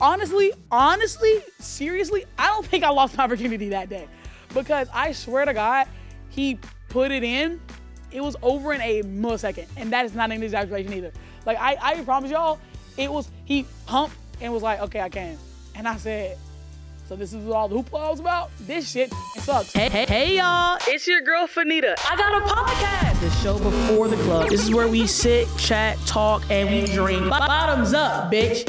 honestly, honestly, seriously, I don't think I lost my virginity that day because I swear to God, he put it in. It was over in a millisecond, and that is not an exaggeration either. Like I, I promise y'all, it was he pumped and was like, okay, I can, and I said, so this is what all the hoopla was about. This shit sucks. Hey, hey, hey, y'all. It's your girl Fanita. I got a podcast. The show before the club. This is where we sit, chat, talk, and we drink. Bottoms up, bitch.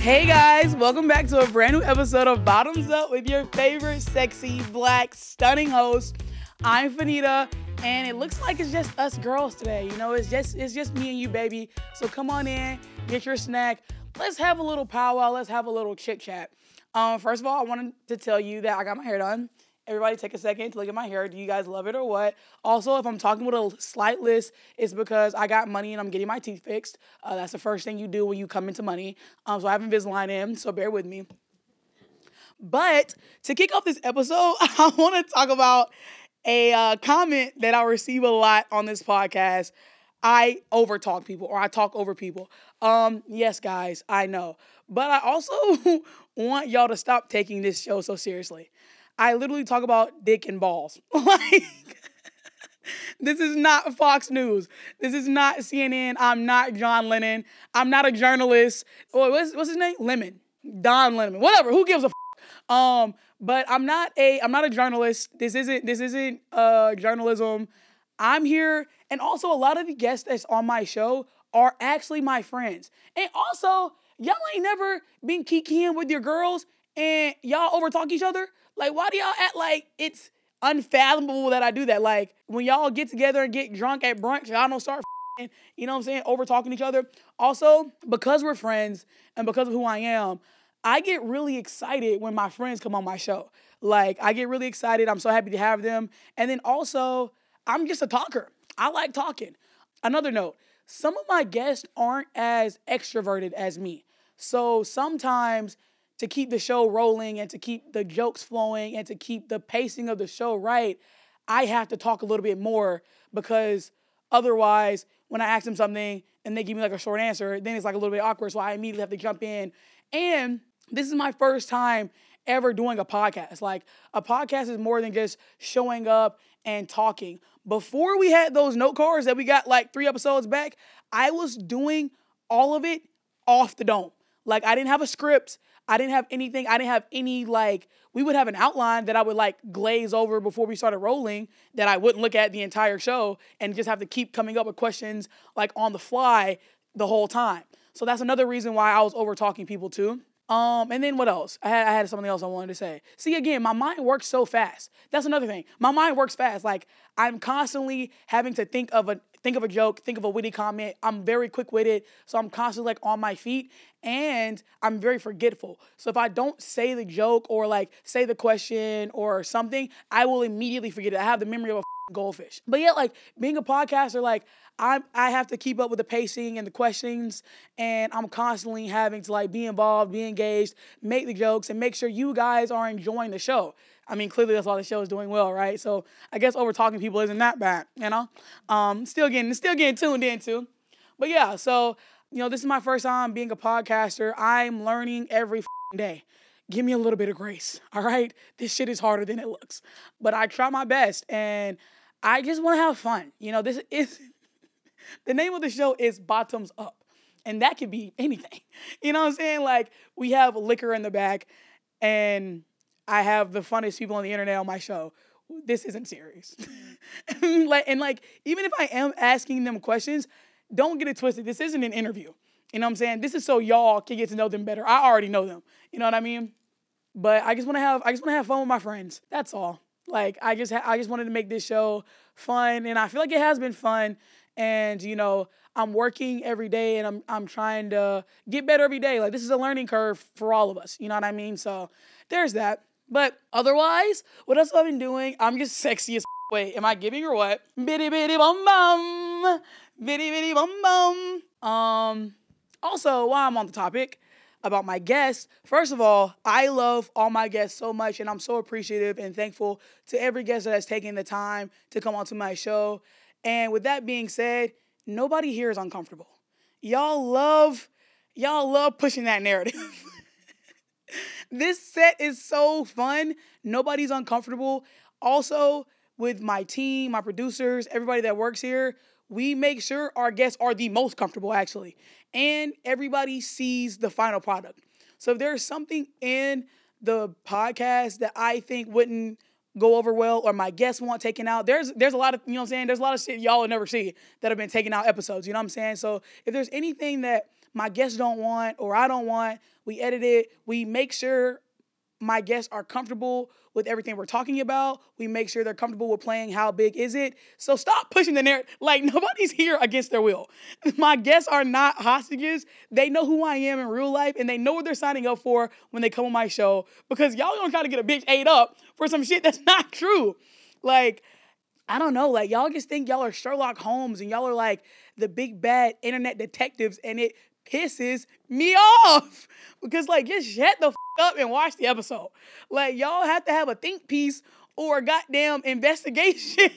Hey guys, welcome back to a brand new episode of Bottoms Up with your favorite sexy, black, stunning host. I'm Fanita, and it looks like it's just us girls today. You know, it's just it's just me and you, baby. So come on in, get your snack. Let's have a little powwow. Let's have a little chit chat. Um, first of all, I wanted to tell you that I got my hair done. Everybody take a second to look at my hair. Do you guys love it or what? Also, if I'm talking with a slight list, it's because I got money and I'm getting my teeth fixed. Uh, that's the first thing you do when you come into money. Um, so I have Invisalign in, so bear with me. But to kick off this episode, I want to talk about a uh, comment that I receive a lot on this podcast. I overtalk people or I talk over people. Um, yes, guys, I know. But I also want y'all to stop taking this show so seriously. I literally talk about dick and balls. like this is not Fox News. This is not CNN. I'm not John Lennon. I'm not a journalist. Oh, what's, what's his name? Lemon. Don Lemon. Whatever. Who gives a f- um, but I'm not a I'm not a journalist. This isn't this isn't uh journalism. I'm here, and also a lot of the guests that's on my show are actually my friends. And also, y'all ain't never been kikiing with your girls and y'all overtalk each other. Like, why do y'all act like it's unfathomable that I do that? Like, when y'all get together and get drunk at brunch, y'all don't start you know what I'm saying, over talking each other. Also, because we're friends and because of who I am, I get really excited when my friends come on my show. Like, I get really excited. I'm so happy to have them. And then also, I'm just a talker. I like talking. Another note some of my guests aren't as extroverted as me. So sometimes to keep the show rolling and to keep the jokes flowing and to keep the pacing of the show right, I have to talk a little bit more because otherwise, when I ask them something and they give me like a short answer, then it's like a little bit awkward. So I immediately have to jump in. And this is my first time ever doing a podcast. Like a podcast is more than just showing up and talking. Before we had those note cards that we got like three episodes back, I was doing all of it off the dome. Like I didn't have a script. I didn't have anything. I didn't have any like we would have an outline that I would like glaze over before we started rolling that I wouldn't look at the entire show and just have to keep coming up with questions like on the fly the whole time. So that's another reason why I was over talking people too. Um, and then what else? I had, I had something else I wanted to say. See, again, my mind works so fast. That's another thing. My mind works fast. Like I'm constantly having to think of a think of a joke, think of a witty comment. I'm very quick witted, so I'm constantly like on my feet, and I'm very forgetful. So if I don't say the joke or like say the question or something, I will immediately forget it. I have the memory of a goldfish. But yeah, like being a podcaster, like I'm, I have to keep up with the pacing and the questions, and I'm constantly having to like be involved, be engaged, make the jokes, and make sure you guys are enjoying the show. I mean, clearly that's why the show is doing well, right? So I guess over talking people isn't that bad, you know. Um, still getting still getting tuned into, but yeah. So you know, this is my first time being a podcaster. I'm learning every day. Give me a little bit of grace, all right? This shit is harder than it looks, but I try my best, and I just want to have fun. You know, this is the name of the show is Bottoms Up. And that could be anything. You know what I'm saying? Like we have liquor in the back and I have the funniest people on the internet on my show. This isn't serious. like and like even if I am asking them questions, don't get it twisted. This isn't an interview. You know what I'm saying? This is so y'all can get to know them better. I already know them. You know what I mean? But I just want to have I just want to have fun with my friends. That's all. Like I just ha- I just wanted to make this show fun and I feel like it has been fun and you know i'm working every day and i'm i'm trying to get better every day like this is a learning curve for all of us you know what i mean so there's that but otherwise what else have i been doing i'm just sexy as wait am i giving or what bitty bitty bum bum bitty bitty bum bum um also while i'm on the topic about my guests. First of all, I love all my guests so much, and I'm so appreciative and thankful to every guest that has taken the time to come onto my show. And with that being said, nobody here is uncomfortable. Y'all love, y'all love pushing that narrative. this set is so fun. Nobody's uncomfortable. Also, with my team, my producers, everybody that works here, we make sure our guests are the most comfortable actually. And everybody sees the final product. So if there's something in the podcast that I think wouldn't go over well or my guests want taken out. There's there's a lot of, you know what I'm saying? There's a lot of shit y'all will never see that have been taken out episodes, you know what I'm saying? So if there's anything that my guests don't want or I don't want, we edit it. We make sure my guests are comfortable with everything we're talking about. We make sure they're comfortable with playing how big is it. So stop pushing the narrative. Like nobody's here against their will. My guests are not hostages. They know who I am in real life and they know what they're signing up for when they come on my show because y'all don't try to get a bitch ate up for some shit that's not true. Like I don't know, like y'all just think y'all are Sherlock Holmes and y'all are like the big bad internet detectives and it pisses me off because like just shut the f- up and watch the episode. Like y'all have to have a think piece or a goddamn investigation.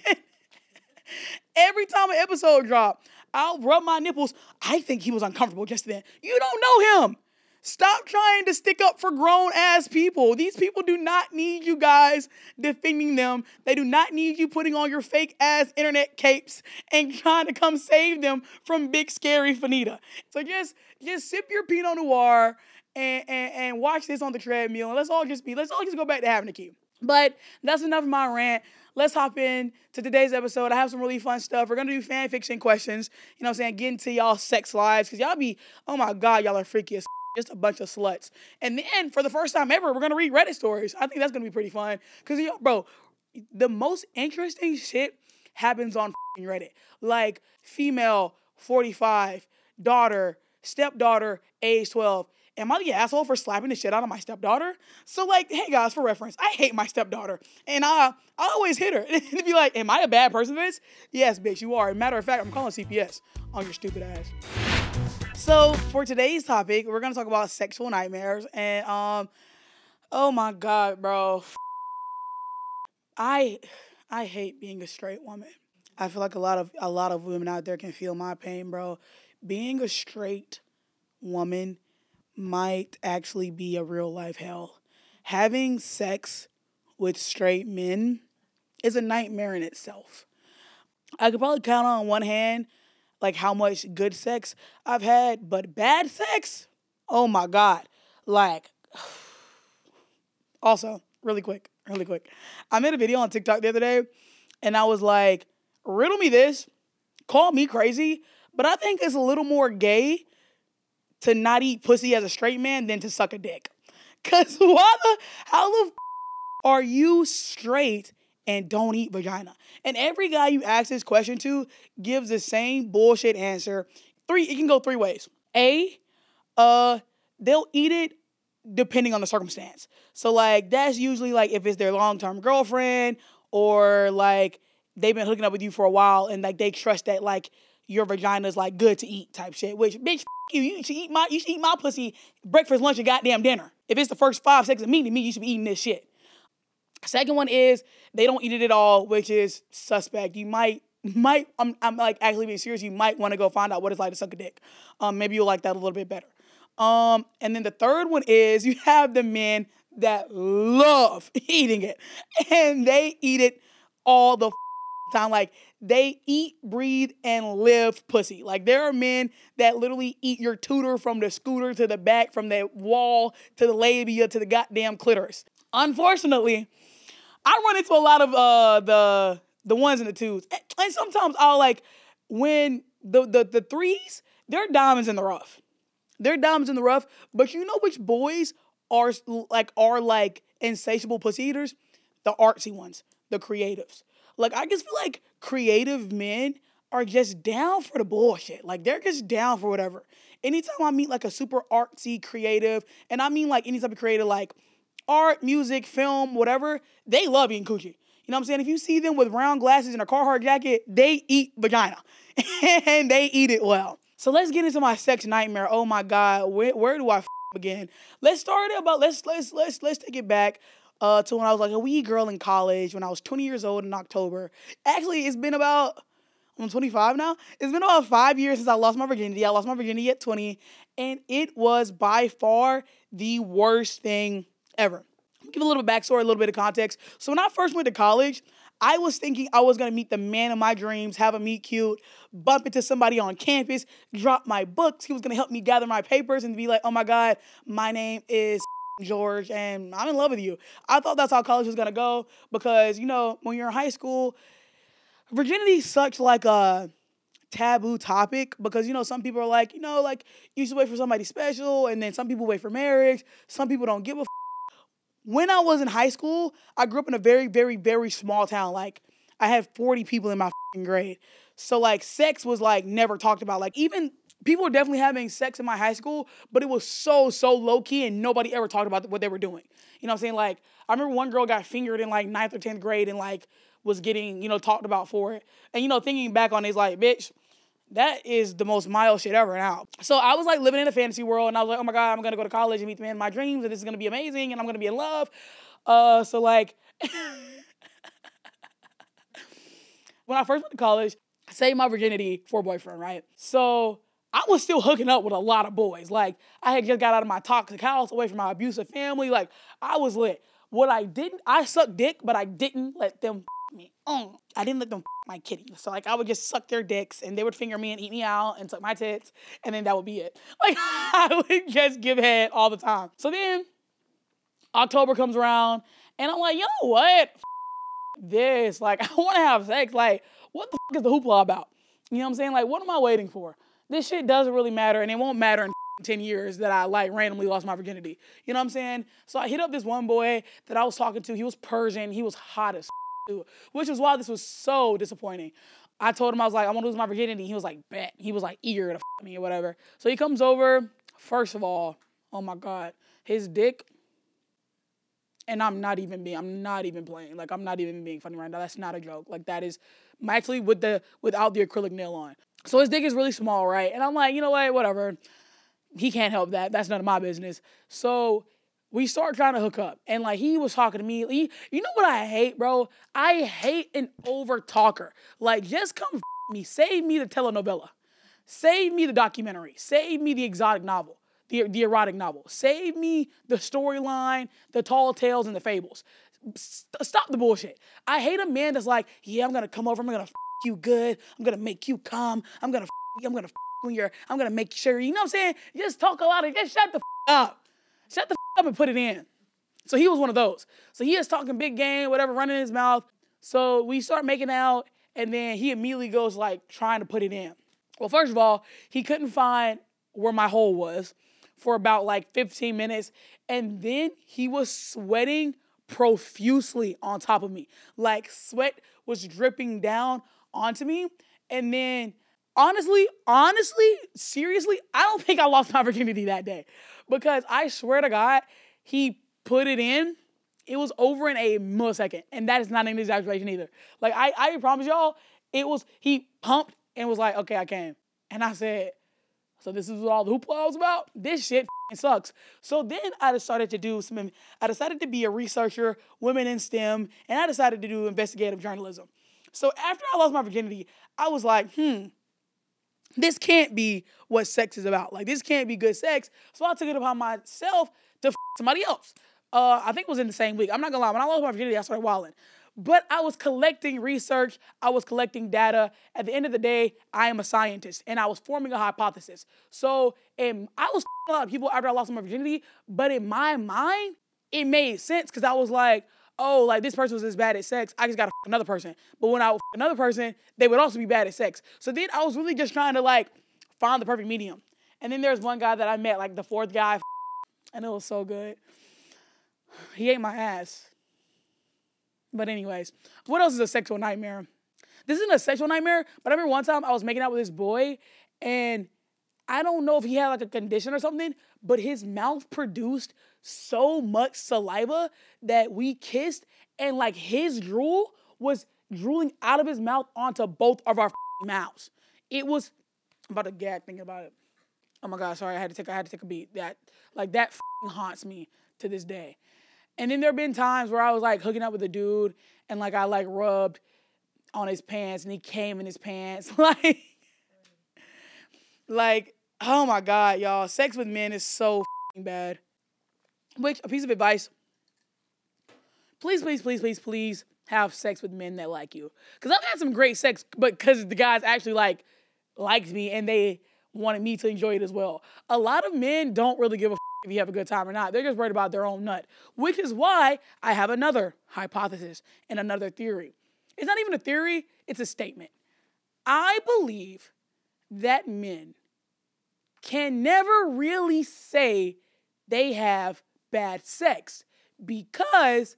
Every time an episode drop, I'll rub my nipples. I think he was uncomfortable just then. You don't know him. Stop trying to stick up for grown ass people. These people do not need you guys defending them. They do not need you putting on your fake ass internet capes and trying to come save them from big scary Fanita. So just just sip your Pinot Noir and, and, and watch this on the treadmill. And let's all just be, let's all just go back to having a key. But that's enough of my rant. Let's hop in to today's episode. I have some really fun stuff. We're gonna do fan fiction questions. You know what I'm saying? Get into y'all sex lives. Cause y'all be, oh my God, y'all are freaky as just a bunch of sluts. And then for the first time ever, we're gonna read Reddit stories. I think that's gonna be pretty fun. Cause yo, bro, the most interesting shit happens on Reddit. Like female 45, daughter, stepdaughter, age 12. Am I the asshole for slapping the shit out of my stepdaughter? So like, hey guys, for reference, I hate my stepdaughter, and I I always hit her. and be like, am I a bad person for this? Yes, bitch, you are. Matter of fact, I'm calling CPS on your stupid ass. So for today's topic, we're gonna talk about sexual nightmares, and um, oh my god, bro, I I hate being a straight woman. I feel like a lot of a lot of women out there can feel my pain, bro. Being a straight woman might actually be a real life hell. Having sex with straight men is a nightmare in itself. I could probably count on one hand like how much good sex I've had, but bad sex, oh my god. Like also, really quick, really quick. I made a video on TikTok the other day and I was like, riddle me this, call me crazy, but I think it's a little more gay to not eat pussy as a straight man than to suck a dick. Cause why the how the f- are you straight and don't eat vagina? And every guy you ask this question to gives the same bullshit answer. Three, it can go three ways. A, uh, they'll eat it depending on the circumstance. So like that's usually like if it's their long-term girlfriend or like they've been hooking up with you for a while and like they trust that like your vagina is like good to eat type shit. Which bitch, you, you should eat my you should eat my pussy breakfast, lunch, and goddamn dinner. If it's the first five seconds of meeting me, you should be eating this shit. Second one is they don't eat it at all, which is suspect. You might might I'm I'm like actually being serious. You might want to go find out what it's like to suck a dick. Um, maybe you'll like that a little bit better. Um, and then the third one is you have the men that love eating it, and they eat it all the time. Like they eat, breathe, and live pussy. Like there are men that literally eat your tutor from the scooter to the back, from the wall to the labia to the goddamn clitoris. Unfortunately, I run into a lot of uh the the ones and the twos, and sometimes I'll like when the the the threes, they're diamonds in the rough. They're diamonds in the rough, but you know which boys are like are like insatiable pussy eaters? The artsy ones, the creatives. Like I just feel like creative men are just down for the bullshit. Like they're just down for whatever. Anytime I meet like a super artsy creative, and I mean like any type of creative, like art, music, film, whatever, they love eating coochie. You know what I'm saying? If you see them with round glasses and a Carhartt jacket, they eat vagina. and they eat it well. So let's get into my sex nightmare. Oh my God, where, where do I f- begin? Let's start about let's let's let's let's take it back uh, to when I was like a wee girl in college when I was 20 years old in October. Actually, it's been about I'm 25 now. It's been about five years since I lost my virginity. I lost my virginity at 20, and it was by far the worst thing ever. Give a little bit backstory, a little bit of context. So when I first went to college, I was thinking I was gonna meet the man of my dreams, have a meet cute, bump into somebody on campus, drop my books. He was gonna help me gather my papers and be like, oh my God, my name is George and I'm in love with you. I thought that's how college was gonna go because, you know, when you're in high school, virginity is such like a taboo topic because you know some people are like you know like you should wait for somebody special and then some people wait for marriage some people don't give a f- when i was in high school i grew up in a very very very small town. Like i had 40 people in my grade. So like sex was like never talked about. Like even people were definitely having sex in my high school but it was so so low key and nobody ever talked about what they were doing. You know what i'm saying? Like i remember one girl got fingered in like ninth or 10th grade and like was getting you know talked about for it. And you know thinking back on it, it's like bitch that is the most mild shit ever now. So I was like living in a fantasy world and I was like, oh my God, I'm gonna go to college and meet the man of my dreams and this is gonna be amazing and I'm gonna be in love. Uh, so like when I first went to college, I saved my virginity for a boyfriend, right? So I was still hooking up with a lot of boys. Like I had just got out of my toxic house, away from my abusive family. Like I was lit. What I didn't, I sucked dick, but I didn't let them me. Mm. I didn't let them my kitty. So like I would just suck their dicks and they would finger me and eat me out and suck my tits and then that would be it. Like I would just give head all the time. So then October comes around and I'm like, you know what? this. Like I want to have sex. Like what the fuck is the hoopla about? You know what I'm saying? Like what am I waiting for? This shit doesn't really matter and it won't matter in 10 years that I like randomly lost my virginity. You know what I'm saying? So I hit up this one boy that I was talking to. He was Persian. He was hot as which is why this was so disappointing. I told him I was like, I want to lose my virginity. He was like, bet. He was like eager to f- me or whatever. So he comes over. First of all, oh my god, his dick. And I'm not even being, I'm not even playing. Like I'm not even being funny right now. That's not a joke. Like that is actually with the without the acrylic nail on. So his dick is really small, right? And I'm like, you know what, whatever. He can't help that. That's none of my business. So we start trying to hook up. And like he was talking to me. He, you know what I hate, bro? I hate an over talker. Like just come f- me. Save me the telenovela. Save me the documentary. Save me the exotic novel. The, the erotic novel. Save me the storyline, the tall tales, and the fables. St- stop the bullshit. I hate a man that's like, yeah, I'm gonna come over, I'm gonna f- you good, I'm gonna make you come, I'm gonna f- you, I'm gonna f- when you're, I'm gonna make sure, you know what I'm saying? Just talk a lot of, just shut the f- up. Shut the up and put it in. So he was one of those. So he is talking big game, whatever, running in his mouth. So we start making out, and then he immediately goes like trying to put it in. Well, first of all, he couldn't find where my hole was for about like 15 minutes. And then he was sweating profusely on top of me. Like sweat was dripping down onto me. And then honestly, honestly, seriously, I don't think I lost my virginity that day because I swear to God, he put it in. It was over in a millisecond, and that is not an exaggeration either. Like I, I promise y'all, it was. He pumped and was like, "Okay, I came," and I said, "So this is what all the hoopla was about. This shit sucks." So then I decided to do some. I decided to be a researcher, women in STEM, and I decided to do investigative journalism. So after I lost my virginity, I was like, "Hmm." This can't be what sex is about. Like this can't be good sex. So I took it upon myself to f- somebody else. Uh, I think it was in the same week. I'm not gonna lie. When I lost my virginity, I started wilding. But I was collecting research. I was collecting data. At the end of the day, I am a scientist, and I was forming a hypothesis. So, and I was a lot of people after I lost my virginity. But in my mind, it made sense because I was like, oh, like this person was as bad at sex, I just gotta another person. But when I another person, they would also be bad at sex. So then I was really just trying to like find the perfect medium. And then there's one guy that I met, like the fourth guy, and it was so good. He ate my ass. But anyways, what else is a sexual nightmare? This isn't a sexual nightmare, but I remember one time I was making out with this boy, and I don't know if he had like a condition or something, but his mouth produced so much saliva that we kissed, and like his drool was drooling out of his mouth onto both of our mouths. It was I'm about to gag thinking about it. Oh my god, sorry, I had to take I had to take a beat. That like that haunts me to this day. And then there have been times where I was like hooking up with a dude and like I like rubbed on his pants and he came in his pants. Like, like, oh my God, y'all. Sex with men is so bad. Which, a piece of advice please, please, please, please, please have sex with men that like you. Because I've had some great sex, but because the guys actually like liked me and they wanted me to enjoy it as well. A lot of men don't really give a f- if you have a good time or not. They're just worried about their own nut, which is why I have another hypothesis and another theory. It's not even a theory, it's a statement. I believe that men can never really say they have bad sex because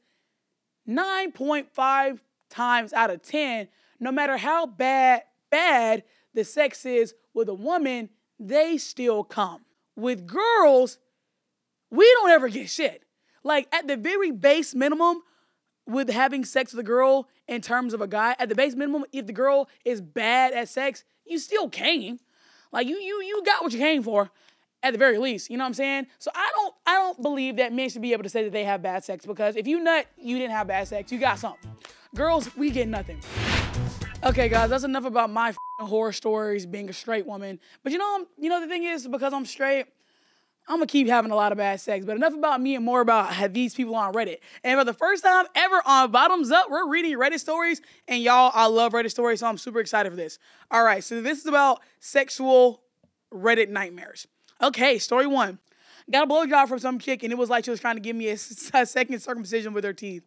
9.5 times out of 10, no matter how bad bad the sex is with a woman, they still come. With girls, we don't ever get shit. Like at the very base minimum, with having sex with a girl in terms of a guy, at the base minimum, if the girl is bad at sex, you still came. Like you you you got what you came for at the very least. You know what I'm saying? So I don't I don't believe that men should be able to say that they have bad sex because if you nut, you didn't have bad sex. You got something. Girls, we get nothing. Okay, guys, that's enough about my horror stories being a straight woman. But you know, you know the thing is because I'm straight, I'm gonna keep having a lot of bad sex. But enough about me and more about these people on Reddit. And for the first time ever on Bottoms Up, we're reading Reddit stories. And y'all, I love Reddit stories, so I'm super excited for this. All right, so this is about sexual Reddit nightmares. Okay, story one. Got a blowjob from some chick, and it was like she was trying to give me a second circumcision with her teeth.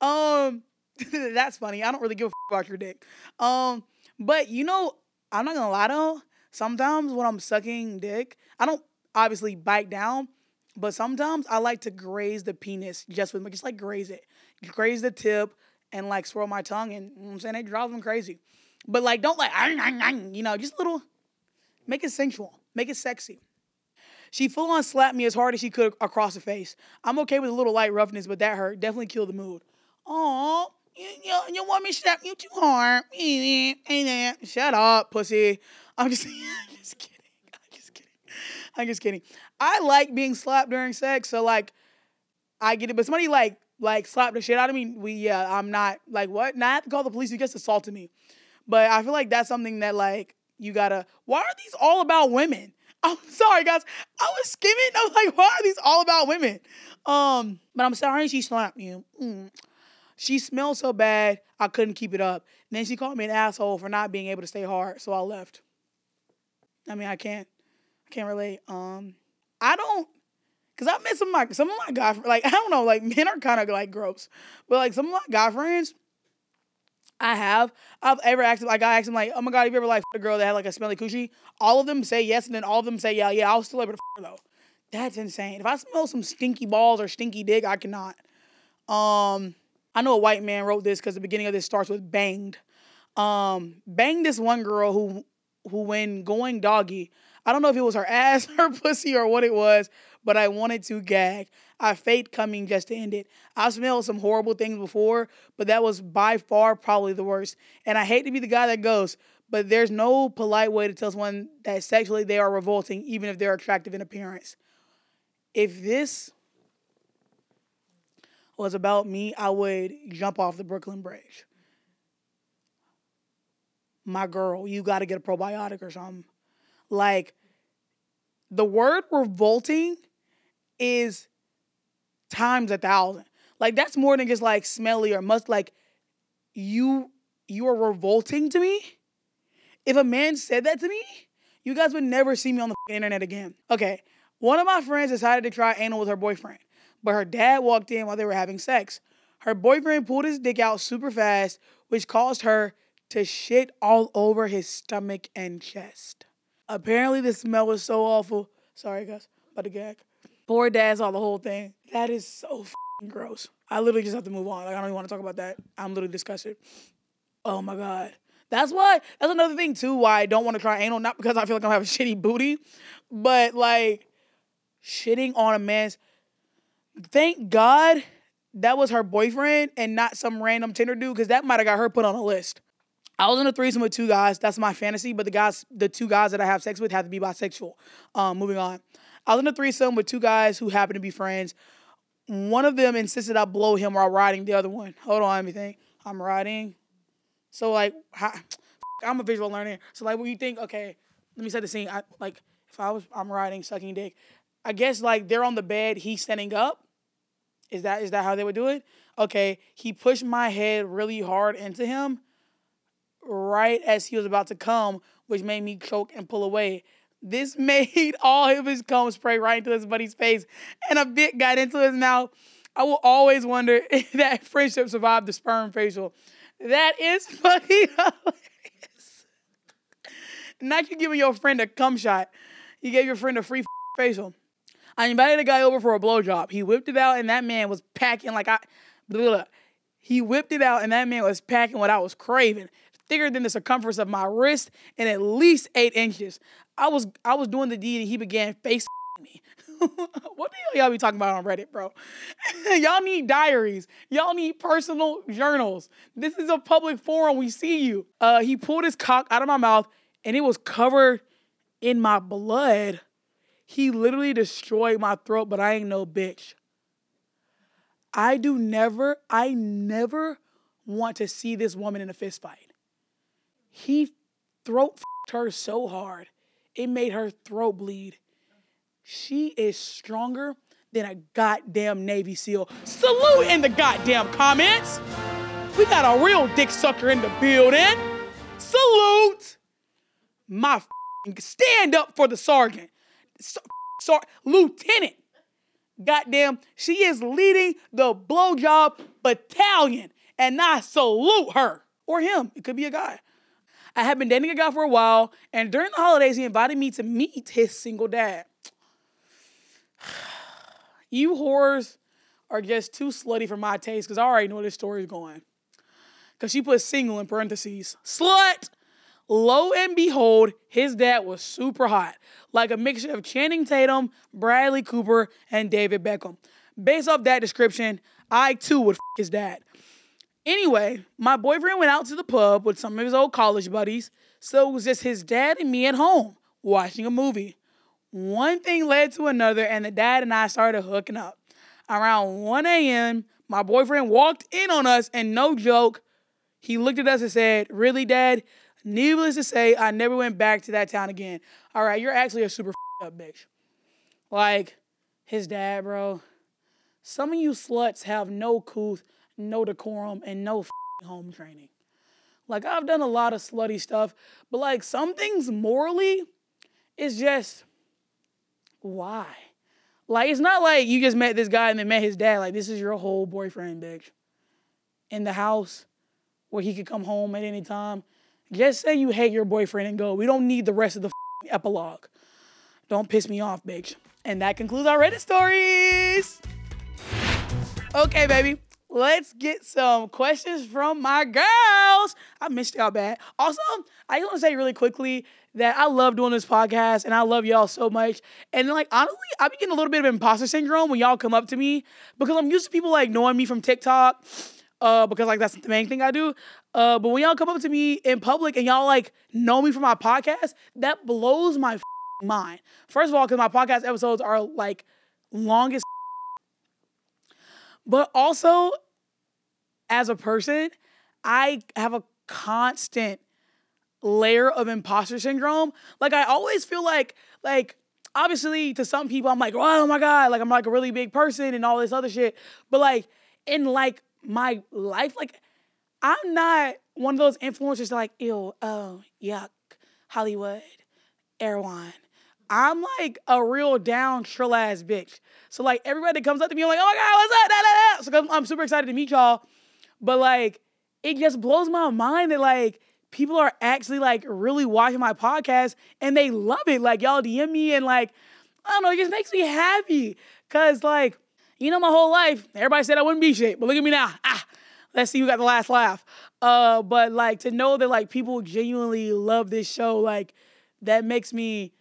Um, that's funny. I don't really give a about your dick. Um, but you know, I'm not gonna lie though. Sometimes when I'm sucking dick, I don't obviously bite down, but sometimes I like to graze the penis just with just like graze it, graze the tip, and like swirl my tongue, and you know I'm saying it drives them crazy. But like, don't like, you know, just little, make it sensual, make it sexy. She full on slapped me as hard as she could across the face. I'm okay with a little light roughness, but that hurt. Definitely killed the mood. Oh, you, you, you want me to slap you too hard? Shut up, pussy. I'm just, I'm just kidding. I'm just kidding. I like being slapped during sex, so like, I get it. But somebody like like slapped the shit out of me. We yeah, I'm not like what? Not have to call the police. You just assaulted me. But I feel like that's something that like you gotta. Why are these all about women? I'm sorry, guys. I was skimming. I was like, why are these all about women? Um, but I'm sorry she slapped you. Mm. She smelled so bad, I couldn't keep it up. And then she called me an asshole for not being able to stay hard, so I left. I mean, I can't, I can't relate. Um, I don't, cause I met some of my some of my guy like I don't know, like men are kind of like gross, but like some of my guy friends. I have. I've ever asked like I asked them like, oh my god, have you ever like a girl that had like a smelly coochie? All of them say yes, and then all of them say yeah, yeah. I was still able to though. That's insane. If I smell some stinky balls or stinky dick, I cannot. Um, I know a white man wrote this because the beginning of this starts with banged. Um, banged this one girl who who when going doggy, I don't know if it was her ass, her pussy, or what it was, but I wanted to gag. I fate coming just to end it. I've smelled some horrible things before, but that was by far probably the worst. And I hate to be the guy that goes, but there's no polite way to tell someone that sexually they are revolting, even if they're attractive in appearance. If this was about me, I would jump off the Brooklyn Bridge. My girl, you got to get a probiotic or something. Like, the word revolting is times a thousand. Like, that's more than just like smelly or must. Like, you you are revolting to me. If a man said that to me, you guys would never see me on the internet again. Okay, one of my friends decided to try anal with her boyfriend, but her dad walked in while they were having sex. Her boyfriend pulled his dick out super fast, which caused her to shit all over his stomach and chest. Apparently, the smell was so awful. Sorry, guys, about to gag. Poor dad saw the whole thing. That is so gross. I literally just have to move on. Like, I don't even want to talk about that. I'm literally disgusted. Oh my god. That's why. That's another thing too. Why I don't want to try anal. Not because I feel like I'm having shitty booty, but like shitting on a man's. Thank God that was her boyfriend and not some random Tinder dude, because that might have got her put on a list. I was in a threesome with two guys. That's my fantasy, but the guys, the two guys that I have sex with, have to be bisexual. Um, moving on. I was in a threesome with two guys who happen to be friends. One of them insisted I blow him while riding the other one. Hold on, let me think. I'm riding. So like, how, I'm a visual learner. So like, when you think, okay, let me set the scene. I, like, if I was, I'm riding, sucking dick. I guess like they're on the bed, he's standing up, Is that is that how they would do it? Okay, he pushed my head really hard into him right as he was about to come, which made me choke and pull away. This made all of his cum spray right into his buddy's face, and a bit got into his mouth. I will always wonder if that friendship survived the sperm facial. That is hilarious. Not you giving your friend a cum shot. You gave your friend a free facial. I invited a guy over for a blowjob. He whipped it out, and that man was packing like I. Blah, blah. He whipped it out, and that man was packing what I was craving, thicker than the circumference of my wrist, and at least eight inches. I was I was doing the deed, and he began face me. what the hell y'all be talking about on Reddit, bro? y'all need diaries. Y'all need personal journals. This is a public forum. We see you. Uh, he pulled his cock out of my mouth, and it was covered in my blood. He literally destroyed my throat, but I ain't no bitch. I do never, I never want to see this woman in a fist fight. He throat her so hard, it made her throat bleed. She is stronger than a goddamn Navy SEAL. Salute in the goddamn comments. We got a real dick sucker in the building. Salute. My stand up for the sergeant. So, lieutenant. Goddamn, she is leading the blowjob battalion, and I salute her or him. It could be a guy. I have been dating a guy for a while, and during the holidays, he invited me to meet his single dad. you whores are just too slutty for my taste because I already know where this story is going. Because she put single in parentheses. Slut! Lo and behold, his dad was super hot, like a mixture of Channing Tatum, Bradley Cooper, and David Beckham. Based off that description, I too would f his dad. Anyway, my boyfriend went out to the pub with some of his old college buddies, so it was just his dad and me at home watching a movie. One thing led to another, and the dad and I started hooking up. Around 1 a.m., my boyfriend walked in on us, and no joke, he looked at us and said, Really, dad? Needless to say, I never went back to that town again. All right, you're actually a super up bitch. Like his dad, bro. Some of you sluts have no couth, no decorum, and no home training. Like I've done a lot of slutty stuff, but like some things morally, it's just why? Like it's not like you just met this guy and then met his dad. Like this is your whole boyfriend, bitch. In the house where he could come home at any time just say you hate your boyfriend and go. We don't need the rest of the epilogue. Don't piss me off, bitch. And that concludes our Reddit stories. Okay, baby. Let's get some questions from my girls. I missed y'all bad. Also, I just want to say really quickly that I love doing this podcast and I love y'all so much. And like honestly, I be getting a little bit of imposter syndrome when y'all come up to me because I'm used to people like knowing me from TikTok uh, because like that's the main thing I do. Uh, but when y'all come up to me in public and y'all like know me from my podcast, that blows my mind. First of all, because my podcast episodes are like longest, but also as a person, I have a constant layer of imposter syndrome. Like I always feel like like obviously to some people I'm like, oh my God, like I'm like a really big person and all this other shit. But like in like my life. Like, I'm not one of those influencers like, ew, oh, yuck, Hollywood, Erewhon. I'm like a real down, trill ass bitch. So like everybody comes up to me, I'm like, oh my god, what's up? Da, da, da. So I'm super excited to meet y'all. But like, it just blows my mind that like people are actually like really watching my podcast and they love it. Like y'all DM me and like, I don't know, it just makes me happy. Cause like you know, my whole life, everybody said I wouldn't be shit, but look at me now. Ah, let's see who got the last laugh. Uh, but like to know that like people genuinely love this show, like that makes me.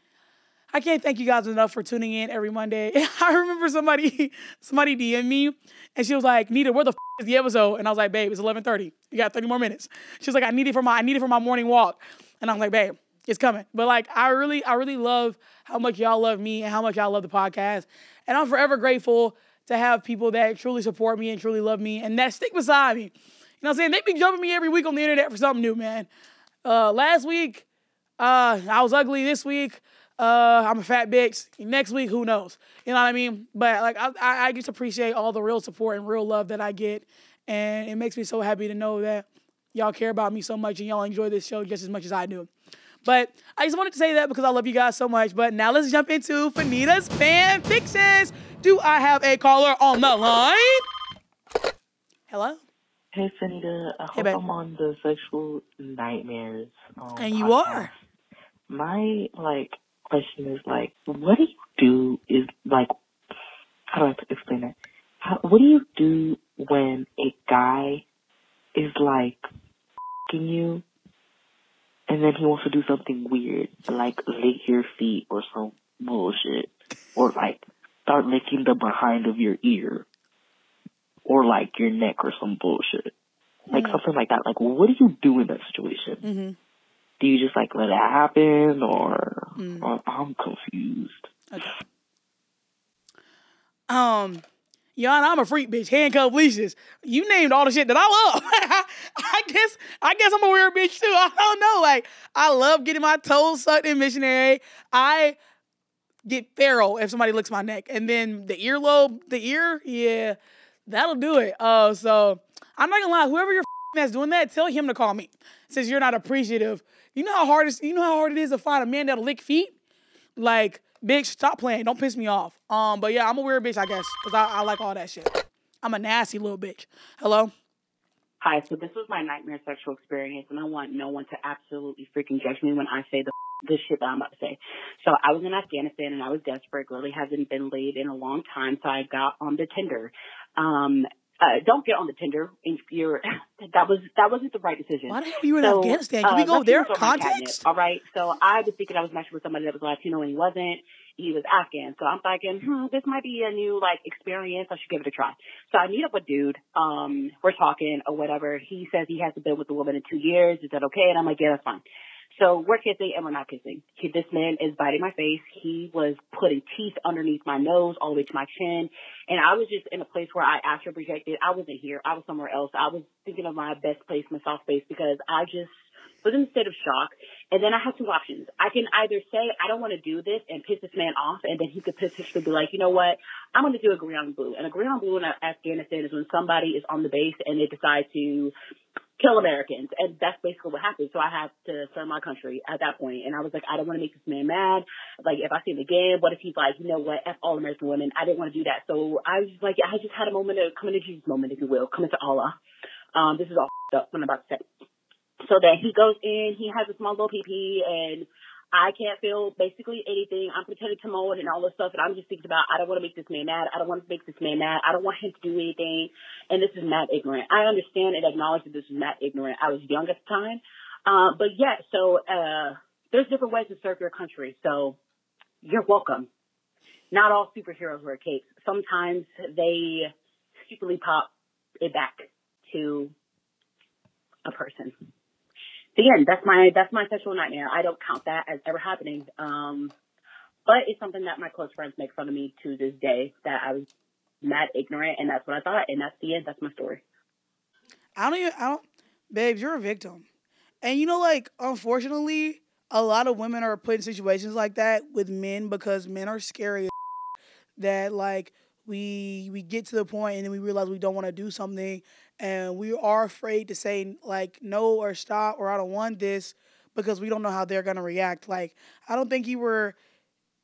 I can't thank you guys enough for tuning in every Monday. I remember somebody somebody DM me and she was like, "Nita, where the f- is the episode?" And I was like, "Babe, it's 11:30. You got 30 more minutes." She was like, "I need it for my I need it for my morning walk," and I'm like, "Babe, it's coming." But like, I really I really love how much y'all love me and how much y'all love the podcast, and I'm forever grateful to have people that truly support me and truly love me and that stick beside me. You know what I'm saying? They be jumping me every week on the internet for something new, man. Uh, last week, uh, I was ugly. This week, uh, I'm a fat bitch. Next week, who knows? You know what I mean? But like, I, I, just appreciate all the real support and real love that I get, and it makes me so happy to know that y'all care about me so much and y'all enjoy this show just as much as I do. But I just wanted to say that because I love you guys so much. But now let's jump into Fanita's fan fixes. Do I have a caller on the line? Hello. Hey, Fanita. I Hey, hope babe. I'm on the sexual nightmares. Um, And you podcast. are. My like question is like, what do you do? Is like, how do I explain that? How, what do you do when a guy is like f***ing you, and then he wants to do something weird, like lick your feet or some bullshit, or like start licking the behind of your ear, or like your neck or some bullshit, like mm. something like that. Like, what do you do in that situation? Mm-hmm. Do you just like let it happen, or, Mm. or I'm confused? Okay. Um, Yana, I'm a freak bitch. Handcuff leashes. You named all the shit that I love. I guess I guess I'm a weird bitch too. I don't know. Like I love getting my toes sucked in missionary. I get feral if somebody licks my neck. And then the earlobe, the ear, yeah, that'll do it. Uh so I'm not gonna lie, whoever your that's doing that, tell him to call me. Since you're not appreciative. You know how hard it's, you know how hard it is to find a man that'll lick feet? Like, bitch, stop playing. Don't piss me off. Um, but yeah, I'm a weird bitch, I guess, because I, I like all that shit. I'm a nasty little bitch. Hello? Hi, so this was my nightmare sexual experience, and I want no one to absolutely freaking judge me when I say the the shit that I'm about to say. So I was in Afghanistan and I was desperate. Really hasn't been laid in a long time, so I got on the Tinder. Um, uh, don't get on the Tinder if you're. That was that wasn't the right decision. Why the hell you in So, Afghanistan? Can uh, we go there? Context? all right. So I was thinking I was matching with somebody that was Latino and he wasn't. He was Afghan. So I'm thinking, hmm, this might be a new like experience. I should give it a try. So I meet up with dude. Um, we're talking or whatever. He says he hasn't been with a woman in two years. Is that okay? And I'm like, yeah, that's fine. So we're kissing and we're not kissing. He, this man is biting my face. He was putting teeth underneath my nose all the way to my chin. And I was just in a place where I astral projected. I wasn't here. I was somewhere else. I was thinking of my best place, my soft space, because I just was in a state of shock. And then I had two options. I can either say, I don't want to do this and piss this man off. And then he could potentially be like, you know what? I'm going to do a green on blue. And a green on blue in Afghanistan is when somebody is on the base and they decide to kill Americans. And that's basically what happened. So I had to serve my country at that point. And I was like, I don't want to make this man mad. Like, if I see him again, what if he's like, you know what, F all American women. I didn't want to do that. So I was like, I just had a moment of coming to Jesus moment, if you will, coming to Allah. Um, this is all up I'm about to say. So that he goes in, he has a small little PP and I can't feel basically anything. I'm pretending to moan and all this stuff, and I'm just thinking about I don't want to make this man mad. I don't want to make this man mad. I don't want him to do anything. And this is mad ignorant. I understand and acknowledge that this is mad ignorant. I was young at the time, uh, but yeah. So uh, there's different ways to serve your country. So you're welcome. Not all superheroes wear capes. Sometimes they stupidly pop it back to a person again, that's my that's my sexual nightmare. I don't count that as ever happening. Um, but it's something that my close friends make fun of me to this day. That I was mad ignorant, and that's what I thought, and that's the end. That's my story. I don't even, I don't, babes, you're a victim. And you know, like, unfortunately, a lot of women are put in situations like that with men because men are scary that, like, we we get to the point and then we realize we don't want to do something and we are afraid to say like no or stop or I don't want this because we don't know how they're gonna react. Like I don't think you were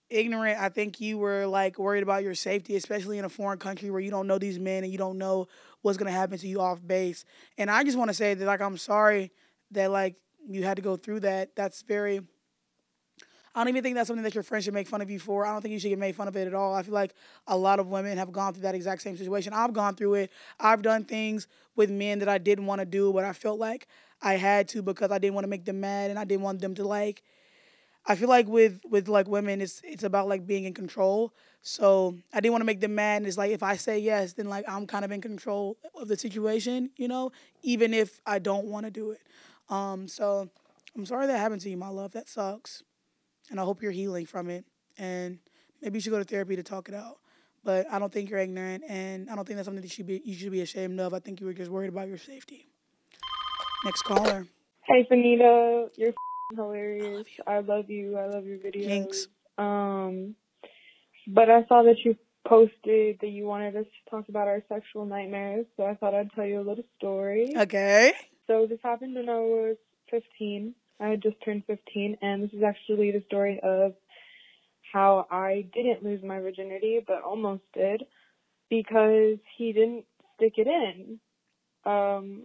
ignorant. I think you were like worried about your safety, especially in a foreign country where you don't know these men and you don't know what's gonna happen to you off base. And I just want to say that like I'm sorry that like you had to go through that. That's very. I don't even think that's something that your friends should make fun of you for. I don't think you should get made fun of it at all. I feel like a lot of women have gone through that exact same situation. I've gone through it. I've done things with men that I didn't want to do, but I felt like I had to because I didn't want to make them mad and I didn't want them to like I feel like with with like women, it's it's about like being in control. So I didn't want to make them mad. And it's like if I say yes, then like I'm kind of in control of the situation, you know, even if I don't want to do it. Um, so I'm sorry that happened to you, my love. That sucks, and I hope you're healing from it. And maybe you should go to therapy to talk it out. But I don't think you're ignorant, and I don't think that's something that you should be you should be ashamed of. I think you were just worried about your safety. Next caller. Hey, Fanita, you're f***ing hilarious. I love you. I love your videos. Thanks. Um, but I saw that you posted that you wanted us to talk about our sexual nightmares, so I thought I'd tell you a little story. Okay. So this happened when I was 15. I had just turned 15, and this is actually the story of how I didn't lose my virginity, but almost did, because he didn't stick it in. Um,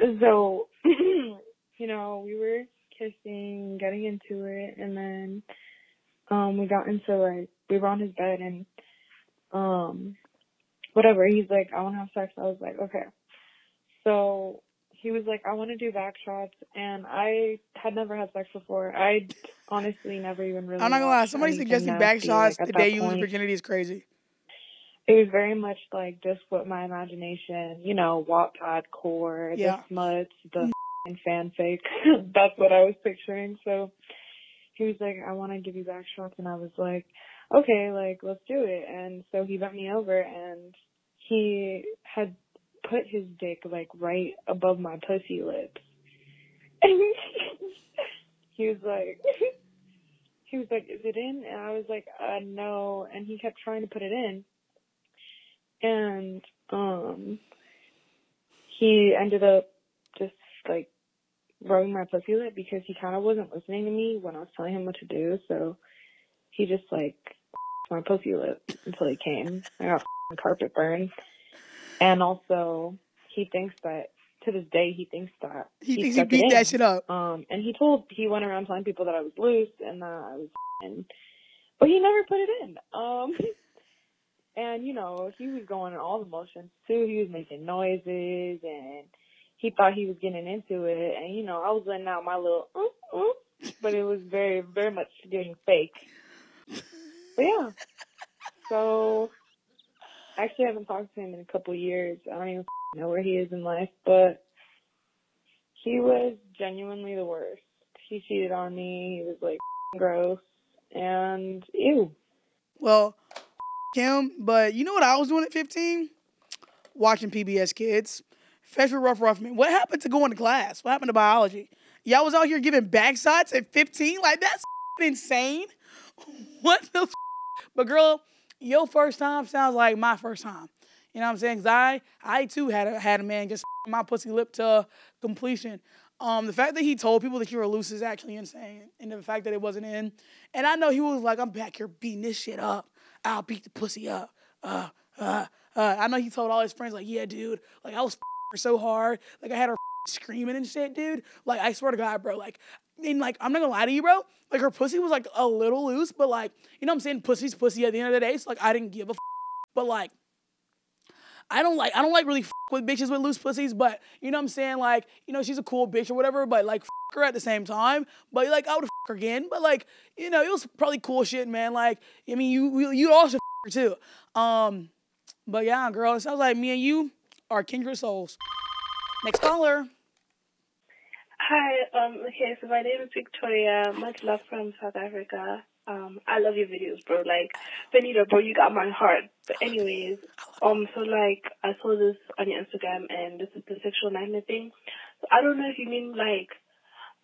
so, you know, we were kissing, getting into it, and then um we got into like we were on his bed and um whatever. He's like, I want to have sex. I was like, okay. So he was like, I want to do back shots, and I had never had sex before. I honestly never even really. I'm not gonna lie. Somebody suggesting back shots like, the day you lose virginity is crazy. It was very much like just what my imagination, you know, Wattpad core, Yeah. the smuts, the mm. f***ing fanfic. That's what I was picturing. So he was like, I want to give you back shots. And I was like, okay, like, let's do it. And so he bent me over and he had put his dick like right above my pussy lips. And he was like, he was like, is it in? And I was like, uh, no. And he kept trying to put it in. And, um, he ended up just like rubbing my pussy lip because he kind of wasn't listening to me when I was telling him what to do. So he just like my pussy lip until he came. I got carpet burn. And also, he thinks that to this day he thinks that He thinks he beat that shit up. Um, and he told he went around telling people that I was loose and that I was, in, but he never put it in. Um, and you know he was going in all the motions too. He was making noises and he thought he was getting into it. And you know I was letting out my little, but it was very very much getting fake. But yeah, so actually haven't talked to him in a couple years. I don't even know where he is in life, but he was genuinely the worst. He cheated on me. He was like gross and ew. Well, him, but you know what I was doing at 15? Watching PBS Kids. Fetchford Ruff Ruffman. What happened to going to class? What happened to biology? Y'all was out here giving back shots at 15? Like, that's insane. What the But girl, your first time sounds like my first time. You know what I'm saying? Cause I, I too had a, had a man just my pussy lip to completion. Um, the fact that he told people that you were loose is actually insane, and the fact that it wasn't in. And I know he was like, "I'm back here beating this shit up. I'll beat the pussy up." Uh, uh, uh. I know he told all his friends like, "Yeah, dude, like I was so hard, like I had her screaming and shit, dude. Like I swear to God, bro, like." And like, I'm not gonna lie to you, bro. Like her pussy was like a little loose, but like, you know what I'm saying? Pussy's pussy at the end of the day. So like, I didn't give a. F- but like, I don't like I don't like really f- with bitches with loose pussies, but you know what I'm saying? Like, you know, she's a cool bitch or whatever, but like f- her at the same time. But like I would f- her again. But like, you know, it was probably cool shit, man. Like, I mean, you you also f- her too. Um, but yeah, girl, it sounds like me and you are kindred souls. Next caller. Hi, um, okay, so my name is Victoria. Much love from South Africa. Um, I love your videos, bro. Like, Benito, bro, you got my heart. But anyways, um, so like, I saw this on your Instagram, and this is the sexual nightmare thing. So I don't know if you mean like,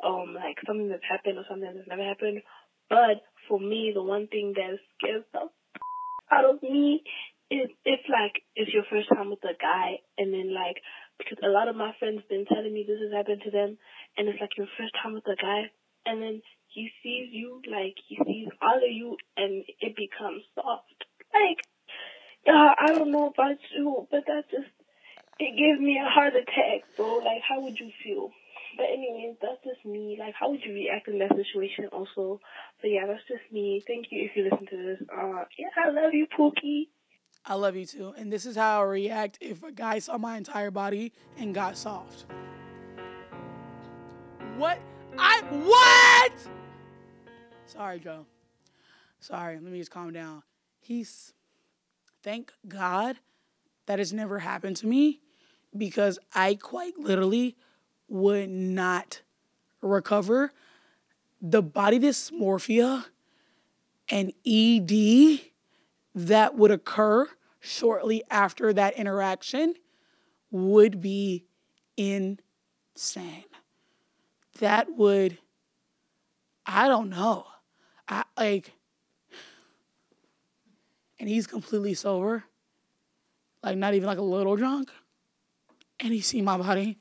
um, like something that's happened or something that's never happened. But for me, the one thing that scares the out of me is if like it's your first time with a guy, and then like because a lot of my friends been telling me this has happened to them, and it's like your first time with a guy, and then he sees you, like he sees all of you, and it becomes soft. Like, uh, I don't know about you, but that just it gives me a heart attack, bro. Like, how would you feel? But anyways, that's just me. Like, how would you react in that situation? Also, but yeah, that's just me. Thank you if you listen to this. Uh, yeah, I love you, Pookie. I love you too. And this is how I react if a guy saw my entire body and got soft. What? I what? Sorry, Joe. Sorry, let me just calm down. He's thank God that has never happened to me because I quite literally would not recover the body dysmorphia and ED that would occur shortly after that interaction would be insane. That would, I don't know. I like, and he's completely sober, like not even like a little drunk, and he seen my body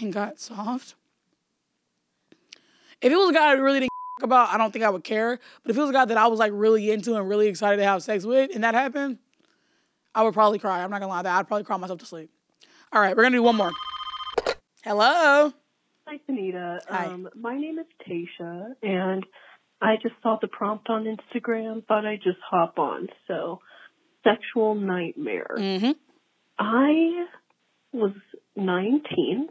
and got soft. If it was a guy I really didn't about, I don't think I would care. But if it was a guy that I was like really into and really excited to have sex with, and that happened, I would probably cry. I'm not gonna lie, that I'd probably cry myself to sleep. All right, we're gonna do one more. Hello. Hi, Sunita. Hi. Um, my name is Tasha, and I just saw the prompt on Instagram. Thought I'd just hop on. So, sexual nightmare. Mm-hmm. I was 19.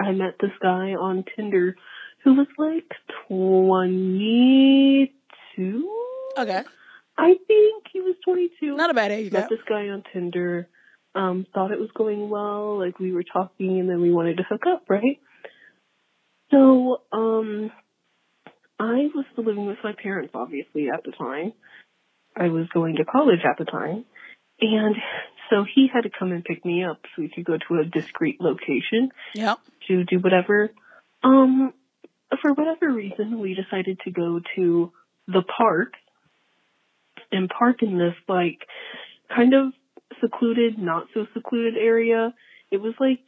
I met this guy on Tinder who was like 22. Okay. I think he was 22. Not a bad age met this guy on Tinder. Um, thought it was going well. Like we were talking, and then we wanted to hook up, right? So, um, I was living with my parents, obviously, at the time. I was going to college at the time, and so he had to come and pick me up so we could go to a discreet location Yep. to do whatever. Um, for whatever reason, we decided to go to the park and park in this like kind of secluded, not so secluded area. It was like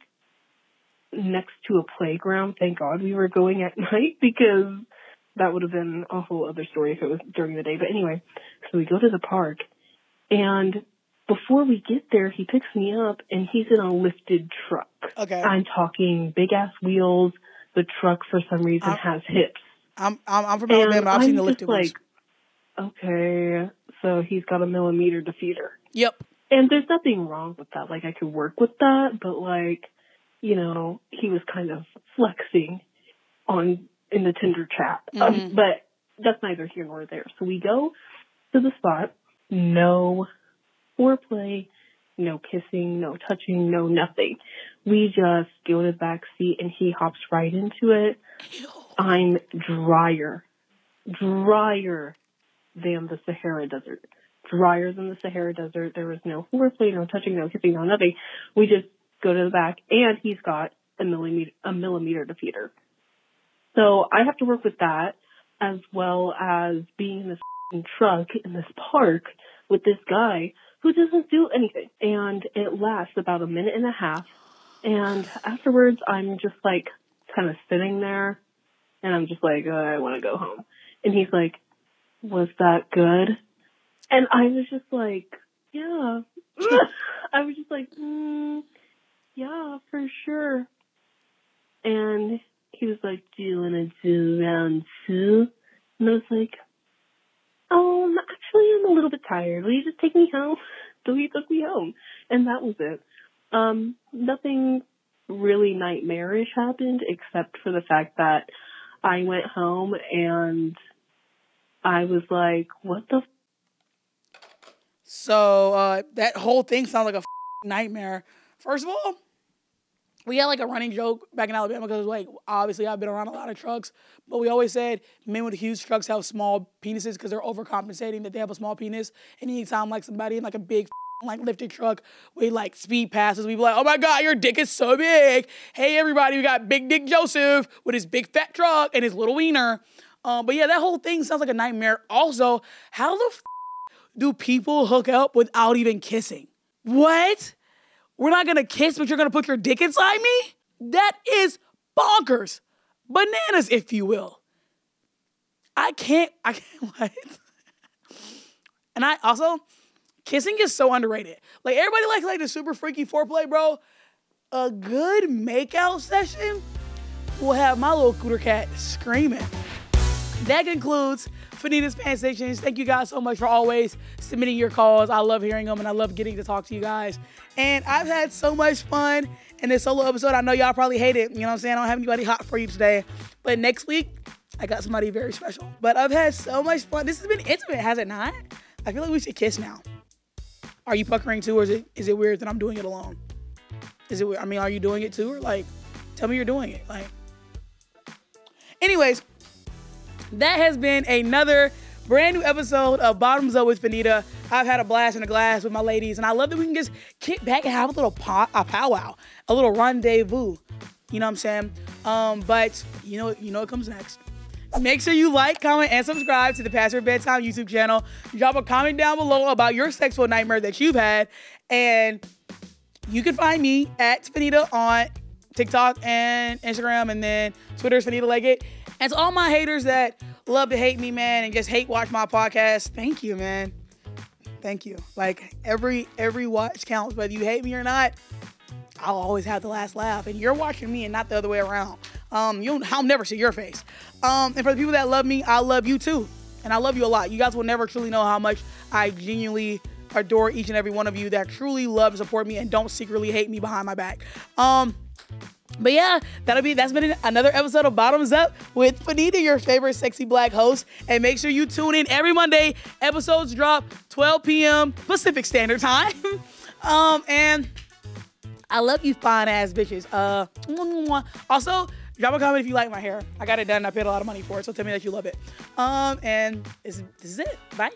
next to a playground. Thank God we were going at night because that would have been a whole other story if it was during the day. But anyway, so we go to the park and before we get there, he picks me up and he's in a lifted truck. Okay. I'm talking big ass wheels. The truck for some reason Uh, has hips. I'm I'm, I'm from Alabama. I've I'm seen the lifted ones. like, okay, so he's got a millimeter defeater. Yep. And there's nothing wrong with that. Like I could work with that, but like, you know, he was kind of flexing on in the Tinder chat. Um, Mhm. but that's neither here nor there. So we go to the spot. No foreplay, no kissing, no touching, no nothing. We just go to the back seat and he hops right into it. I'm drier, drier than the Sahara Desert. Drier than the Sahara Desert. There was no foreplay, no touching, no kissing, no nothing. We just go to the back and he's got a millimeter, a millimeter defeater. So I have to work with that as well as being in this truck in this park with this guy who doesn't do anything. And it lasts about a minute and a half. And afterwards, I'm just like kind of sitting there and I'm just like, uh, I want to go home. And he's like, was that good? And I was just like, yeah. I was just like, mm, yeah, for sure. And he was like, do you want to do round two? And I was like, um, actually, I'm a little bit tired. Will you just take me home? So he took me home. And that was it. Um, nothing really nightmarish happened except for the fact that I went home and I was like, what the f- So uh, that whole thing sounds like a f- nightmare. First of all, we had like a running joke back in Alabama because like obviously I've been around a lot of trucks, but we always said men with huge trucks have small penises because they're overcompensating that they have a small penis. And anytime like somebody in like a big like lifted truck with like speed passes, we be like, oh my god, your dick is so big. Hey everybody, we got Big Dick Joseph with his big fat truck and his little wiener. Um, but yeah, that whole thing sounds like a nightmare. Also, how the f- do people hook up without even kissing? What? We're not gonna kiss, but you're gonna put your dick inside me? That is bonkers. Bananas, if you will. I can't, I can't, what? And I also, kissing is so underrated. Like, everybody likes like the super freaky foreplay, bro. A good makeout session will have my little cooter cat screaming. That concludes Fannita's Fan Stations. Thank you guys so much for always submitting your calls. I love hearing them and I love getting to talk to you guys. And I've had so much fun in this solo episode. I know y'all probably hate it. You know what I'm saying? I don't have anybody hot for you today. But next week, I got somebody very special. But I've had so much fun. This has been intimate, has it not? I feel like we should kiss now. Are you puckering too, or is it is it weird that I'm doing it alone? Is it weird? I mean, are you doing it too, or like, tell me you're doing it? Like, anyways, that has been another brand new episode of Bottoms Up with Fannita. I've had a blast in a glass with my ladies, and I love that we can just kick back and have a little pow- a powwow, a little rendezvous. You know what I'm saying? Um, but you know, you know what comes next. Make sure you like, comment, and subscribe to the Past Your Bedtime YouTube channel. Drop a comment down below about your sexual nightmare that you've had. And you can find me at Fannita on TikTok and Instagram, and then Twitter's Fannita Leggett. And to all my haters that love to hate me, man, and just hate watch my podcast, thank you, man. Thank you. Like every every watch counts, whether you hate me or not. I'll always have the last laugh, and you're watching me and not the other way around. Um, you'll I'll never see your face. Um, and for the people that love me, I love you too, and I love you a lot. You guys will never truly know how much I genuinely adore each and every one of you that truly love and support me and don't secretly hate me behind my back. Um, but yeah, that'll be that's been another episode of Bottoms Up with Fannita, your favorite sexy black host. And make sure you tune in every Monday. Episodes drop 12 p.m. Pacific Standard Time. um, and I love you fine ass bitches. Uh, also drop a comment if you like my hair. I got it done. I paid a lot of money for it, so tell me that you love it. Um, and this, this is it. Bye.